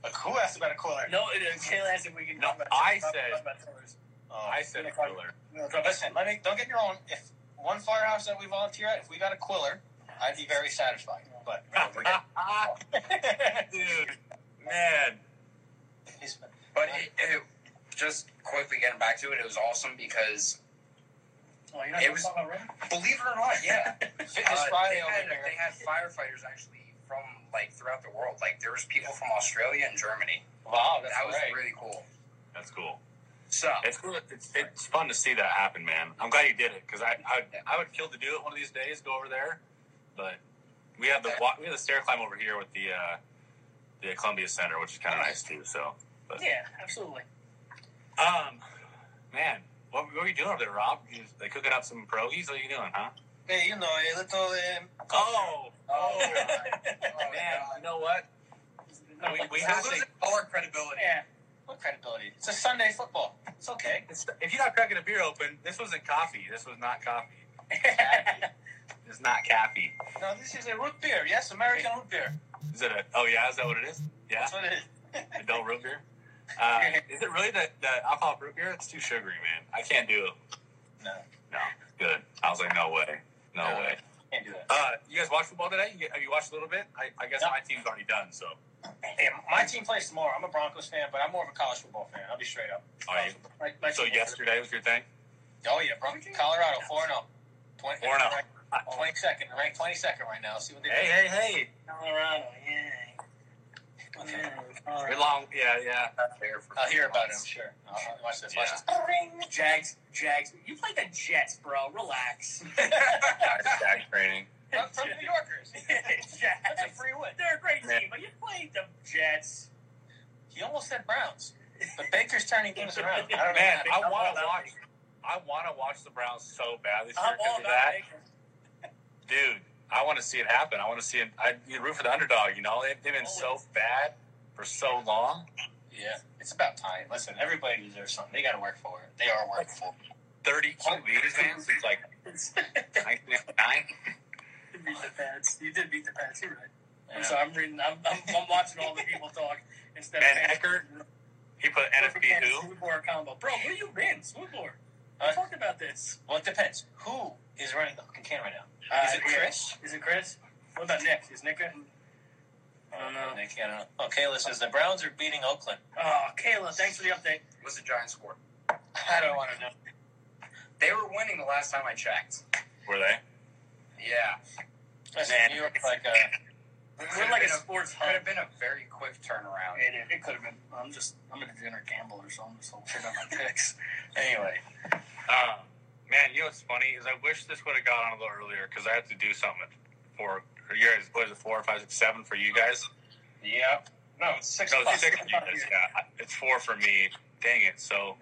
Speaker 3: Like, who asked about a cooler?
Speaker 2: No, it is. Kayla asked if we can
Speaker 5: No,
Speaker 2: talk about
Speaker 5: I said-
Speaker 2: about
Speaker 3: Oh.
Speaker 5: I said a Quiller.
Speaker 3: Listen, let me don't get me wrong. If one firehouse that we volunteer at, if we got a quiller, I'd be very satisfied. But
Speaker 5: Dude, man.
Speaker 4: But it, it, just quickly getting back to it, it was awesome because,
Speaker 2: You're not
Speaker 4: It was-
Speaker 2: about running?
Speaker 4: believe it or not, yeah,
Speaker 3: Fitness
Speaker 4: uh,
Speaker 3: Friday
Speaker 4: they, had,
Speaker 3: here.
Speaker 4: they had firefighters actually from like throughout the world. Like there was people from Australia and Germany.
Speaker 3: Wow, that's
Speaker 4: that was
Speaker 3: great.
Speaker 4: really cool.
Speaker 5: That's cool.
Speaker 4: So
Speaker 5: It's cool. It's, it's fun to see that happen, man. I'm glad you did it because I, I I would kill to do it one of these days. Go over there, but we have the we have the stair climb over here with the uh, the Columbia Center, which is kind of nice too. So, but
Speaker 2: Yeah, absolutely.
Speaker 5: um, man, what, what were you doing over there, Rob? You, they cooking up some pierogies? What are you doing, huh?
Speaker 3: Hey, you know, a little. Um,
Speaker 5: Oh,
Speaker 2: Oh,
Speaker 5: oh,
Speaker 2: God.
Speaker 5: man! You know what? We, we
Speaker 4: We're
Speaker 5: have to.
Speaker 4: all our credibility.
Speaker 2: Yeah.
Speaker 3: what credibility? It's a Sunday football. It's okay.
Speaker 5: It's, if you're not cracking a beer open, this wasn't coffee. This was not coffee. It's not coffee.
Speaker 3: No, this is a root beer. Yes, American root beer.
Speaker 5: Is it a? Oh yeah, is that what it is? Yeah,
Speaker 3: That's what it is.
Speaker 5: adult root beer. Uh, is it really the the alcohol root beer? It's too sugary, man. I can't do it.
Speaker 3: No,
Speaker 5: No, good. I was like, no way, no
Speaker 3: No.
Speaker 5: way.
Speaker 3: can't do that.
Speaker 5: Uh, you guys watch football today? You, have you watched a little bit? I, I guess
Speaker 3: Yeah.
Speaker 5: my team's already done. So,
Speaker 3: Hey, my team plays tomorrow. I'm a Broncos fan, but I'm more of a college football fan. I'll be straight up.
Speaker 5: are you?
Speaker 2: My, my
Speaker 5: So yesterday was your thing.
Speaker 3: Oh yeah, Bron- Colorado four and zero. 20,
Speaker 5: 4-0.
Speaker 3: Twenty second, ranked twenty second right now. See what they
Speaker 5: Hey,
Speaker 3: do.
Speaker 5: hey, hey!
Speaker 2: Colorado, yeah. Yeah, Colorado.
Speaker 5: Good long, yeah, yeah.
Speaker 4: Not fair for
Speaker 3: I'll hear about it. I'm sure. I'll, I'll watch this. Watch
Speaker 5: Yeah.
Speaker 3: this.
Speaker 2: Jags, Jags. You played the Jets, bro. Relax.
Speaker 5: Back training.
Speaker 3: From, from New Yorkers.
Speaker 2: Jags.
Speaker 3: That's a free win.
Speaker 2: They're a great
Speaker 5: Man.
Speaker 2: team, but you played the Jets.
Speaker 3: He almost said Browns, but Baker's turning things around. I don't know.
Speaker 5: Man,
Speaker 3: what
Speaker 5: I
Speaker 3: happened.
Speaker 5: want to watch. I want to watch the Browns so bad
Speaker 2: I'm all about
Speaker 5: that.
Speaker 2: Baker.
Speaker 5: Dude, I want to see it happen. I want to see it. I you root for the underdog. You know, they've, they've been so bad for so long.
Speaker 3: Yeah, it's about time. Listen, everybody deserves something. They got to work for it. They are working for it.
Speaker 5: Thirty QBs, man, since like
Speaker 2: you beat the Pats. You did beat the Pats. You're right.
Speaker 3: Yeah.
Speaker 2: I'm. I'm reading. I'm, I'm, I'm watching all the people talk instead
Speaker 5: Ben
Speaker 2: of
Speaker 5: Eckert, He put NFP who?
Speaker 2: Smoothbore combo. Bro, where you been? Smoothbore.
Speaker 3: Uh,
Speaker 2: We talked about this.
Speaker 3: Well, it depends. Who is running the fucking can right now?
Speaker 2: Uh,
Speaker 3: Is it
Speaker 2: yeah.
Speaker 3: Chris?
Speaker 2: Is it Chris? What about Nick? Is Nick? in? I don't know.
Speaker 3: Nick, I don't know. Oh, Kayla says the Browns are beating Oakland.
Speaker 2: Oh, Kayla, thanks for the update.
Speaker 4: What's the Giants score?
Speaker 3: I don't want to know.
Speaker 4: They were winning the last time I checked.
Speaker 5: Were they?
Speaker 4: Yeah.
Speaker 3: Listen,
Speaker 5: Man.
Speaker 3: New York like a.
Speaker 2: We're like a sports
Speaker 4: Could
Speaker 2: hub.
Speaker 4: have been a very quick turnaround.
Speaker 2: It, it could have been. I'm just. I'm a dinner gambler, so I'm just holding shit on my picks.
Speaker 3: Anyway,
Speaker 5: Um, man, you know what's funny is I wish this would have got on a little earlier because I have to do something for for you guys. What is it? Four, five, six, seven for you guys?
Speaker 3: yeah. No, it's six
Speaker 5: No, it's six for you guys. Yeah, it's four for me. Dang it! So,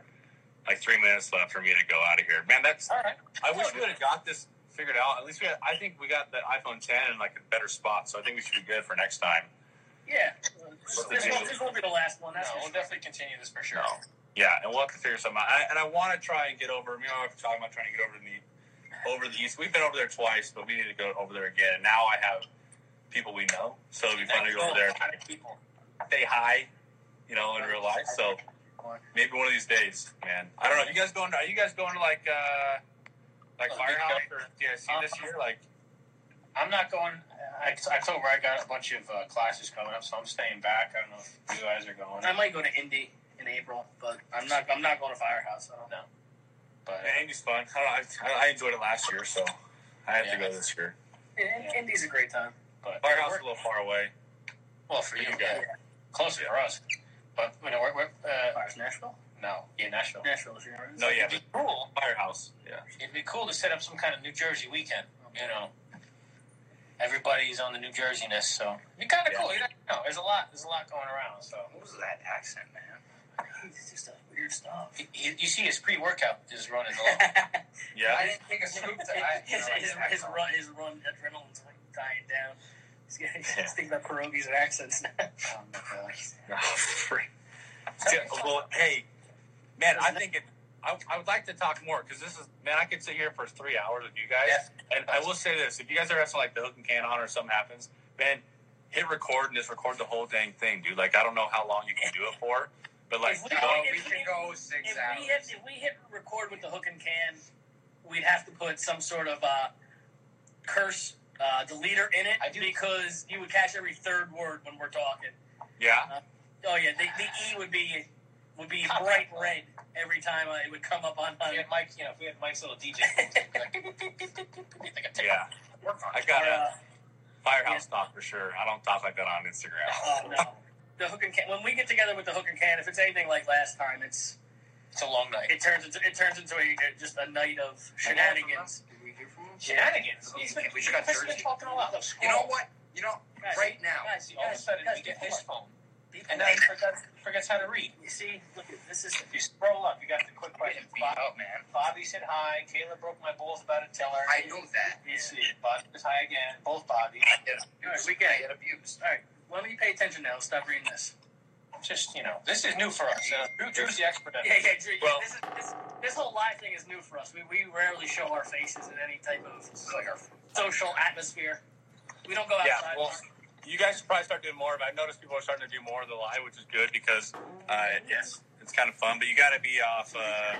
Speaker 5: like three minutes left for me to go out of here. Man, that's.
Speaker 3: All right.
Speaker 5: I wish we would have got this figured out. At least we. Had, I think we got the iPhone 10 in like a better spot. So I think we should be good for next time.
Speaker 2: Yeah. This, this, won't, this won't be the last one.
Speaker 3: No,
Speaker 2: That's for
Speaker 3: we'll
Speaker 2: sure.
Speaker 3: definitely continue this for sure.
Speaker 5: No. Yeah, and we'll have to figure something out. I, and I want to try and get over. You know, I've talking about trying to get over the over the east. We've been over there twice, but we need to go over there again. And now I have people we know, so it'd be fun to go over there and kind of
Speaker 3: people.
Speaker 5: say hi, you know, in real life. So maybe one of these days, man. I don't know. You guys going? To, are you guys going to like uh like
Speaker 3: Oh,
Speaker 5: Firehouse
Speaker 3: big
Speaker 5: or DIC this year? Like,
Speaker 3: I'm not going. I, October, I got a bunch of uh, classes coming up, so I'm staying back. I don't know if you guys are going.
Speaker 2: I might go to Indy in April, but I'm not. I'm not going to Firehouse. I don't know.
Speaker 3: But
Speaker 5: man, Indy's fun. I, I, I enjoyed it last year, so I have to go this year.
Speaker 2: In,
Speaker 3: Yeah.
Speaker 2: Indy's a great time.
Speaker 3: but
Speaker 5: Firehouse is a little far away.
Speaker 3: well for you,
Speaker 5: You
Speaker 3: yeah.
Speaker 5: got
Speaker 3: closer for us. But you know, we're, we're uh,
Speaker 2: Firehouse, Nashville.
Speaker 3: no, yeah, Nashville.
Speaker 2: Nashville is here. right?
Speaker 5: No, yeah,
Speaker 3: It'd be cool.
Speaker 5: Firehouse. Yeah.
Speaker 3: It'd be cool to set up some kind of New Jersey weekend. You know, everybody's on the New Jerseyness, so it'd be kind of
Speaker 5: Yeah.
Speaker 3: cool. You know, there's a lot. There's a lot going around. So
Speaker 4: What was that accent, man?
Speaker 2: It's just a weird stuff.
Speaker 3: he, he, you see his pre-workout just running along.
Speaker 5: Yeah.
Speaker 4: I didn't take a scoop to I,
Speaker 2: his,
Speaker 4: know,
Speaker 2: his,
Speaker 4: didn't
Speaker 2: his run, his run, adrenaline's like dying down. He's, getting, he's thinking about pierogies and accents now.
Speaker 3: oh my gosh.
Speaker 5: Oh, freak. Yeah, well, hey, man, I think it. I, I would like to talk more because this is man. I could sit here for three hours with you guys,
Speaker 3: Yeah.
Speaker 5: and I will say this: if you guys ever have something like the hook and can on, or something happens, man, hit record and just record the whole dang thing, dude. Like I don't know how long you can do it for, but like,
Speaker 2: If we-
Speaker 5: go-
Speaker 4: No,
Speaker 2: if
Speaker 4: we can go six
Speaker 2: If
Speaker 4: hours.
Speaker 2: we, hit, if we hit record with the hook and can, we'd have to put some sort of uh, curse uh, deleter in it
Speaker 3: I do.
Speaker 2: because you would catch every third word when we're talking.
Speaker 5: yeah,
Speaker 2: Oh yeah, the, the E would be would be
Speaker 3: Copy.
Speaker 2: bright red every time uh, it would come up on.
Speaker 3: If
Speaker 2: on
Speaker 3: we had Mike, you know, if we had Mike's little DJ, like,
Speaker 5: yeah.
Speaker 3: Work on
Speaker 5: I
Speaker 3: it.
Speaker 5: got
Speaker 2: uh,
Speaker 5: a firehouse talk for sure. I don't talk like that on Instagram.
Speaker 2: oh no, the hook and can. When we get together with the hook and can, if it's anything like last time, it's
Speaker 3: It's a long night.
Speaker 2: it turns into it turns into a just a night of shenanigans.
Speaker 4: Did we hear from him?
Speaker 3: Shenanigans. He's been,
Speaker 4: We just got
Speaker 3: he's been
Speaker 4: Jersey.
Speaker 3: talking a lot.
Speaker 4: You know what? You know,
Speaker 2: Guys,
Speaker 4: right now,
Speaker 2: guys,
Speaker 3: All of a sudden,
Speaker 2: guys,
Speaker 3: we get
Speaker 2: hold
Speaker 3: his phone.
Speaker 2: Be
Speaker 3: and then he forgets, forgets how to read.
Speaker 2: You see, look at this is
Speaker 3: If you scroll up, you got the quick question.
Speaker 4: beat
Speaker 3: Bobby,
Speaker 4: up, man.
Speaker 3: Bobby said hi. Kayla broke my balls about a teller.
Speaker 4: I know that.
Speaker 3: You see, Bobby says hi again. Both Bobby.
Speaker 4: I get abused.
Speaker 2: we get
Speaker 4: I
Speaker 2: it.
Speaker 4: get abused.
Speaker 2: all right. Let me pay attention now. Stop reading this.
Speaker 3: Just you know, this is new for us. Uh, Drew, Drew's the expert at
Speaker 2: Yeah, yeah. Drew,
Speaker 5: Well-
Speaker 2: this, is, this, this whole live thing is new for us. We, we rarely show our faces in any type of
Speaker 4: like our
Speaker 2: social atmosphere. We don't go outside.
Speaker 5: Yeah, well, you guys should probably start doing more of it. I've noticed people are starting to do more of the live, which is good because, uh, yes, it's kind of fun. But you got to be off. Uh,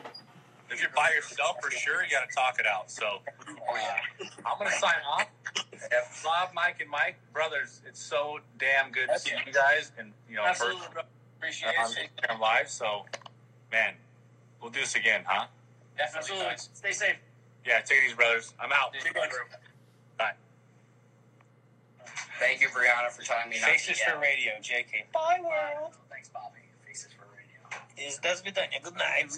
Speaker 5: if you're by yourself, for sure, you got to talk it out. So,
Speaker 4: Oh yeah.
Speaker 5: I'm gonna sign off.
Speaker 4: Yep.
Speaker 5: Rob, Mike, and Mike, brothers, it's so damn good to see you guys, and you know,
Speaker 2: Absolutely,
Speaker 5: first
Speaker 2: bro.
Speaker 3: Appreciate
Speaker 5: on
Speaker 3: it.
Speaker 5: Instagram live. So, man, we'll do this again, huh?
Speaker 3: Definitely.
Speaker 2: Absolutely.
Speaker 3: guys.
Speaker 2: Stay safe.
Speaker 5: Yeah, take these brothers. I'm out.
Speaker 3: See you.
Speaker 5: Bye.
Speaker 4: Thank you, Brianna, for telling me not
Speaker 3: Faces
Speaker 4: to
Speaker 3: for
Speaker 4: yell.
Speaker 3: radio, JK. Bye, world.
Speaker 2: Thanks, Bobby. Faces for radio.
Speaker 3: Is does Good night.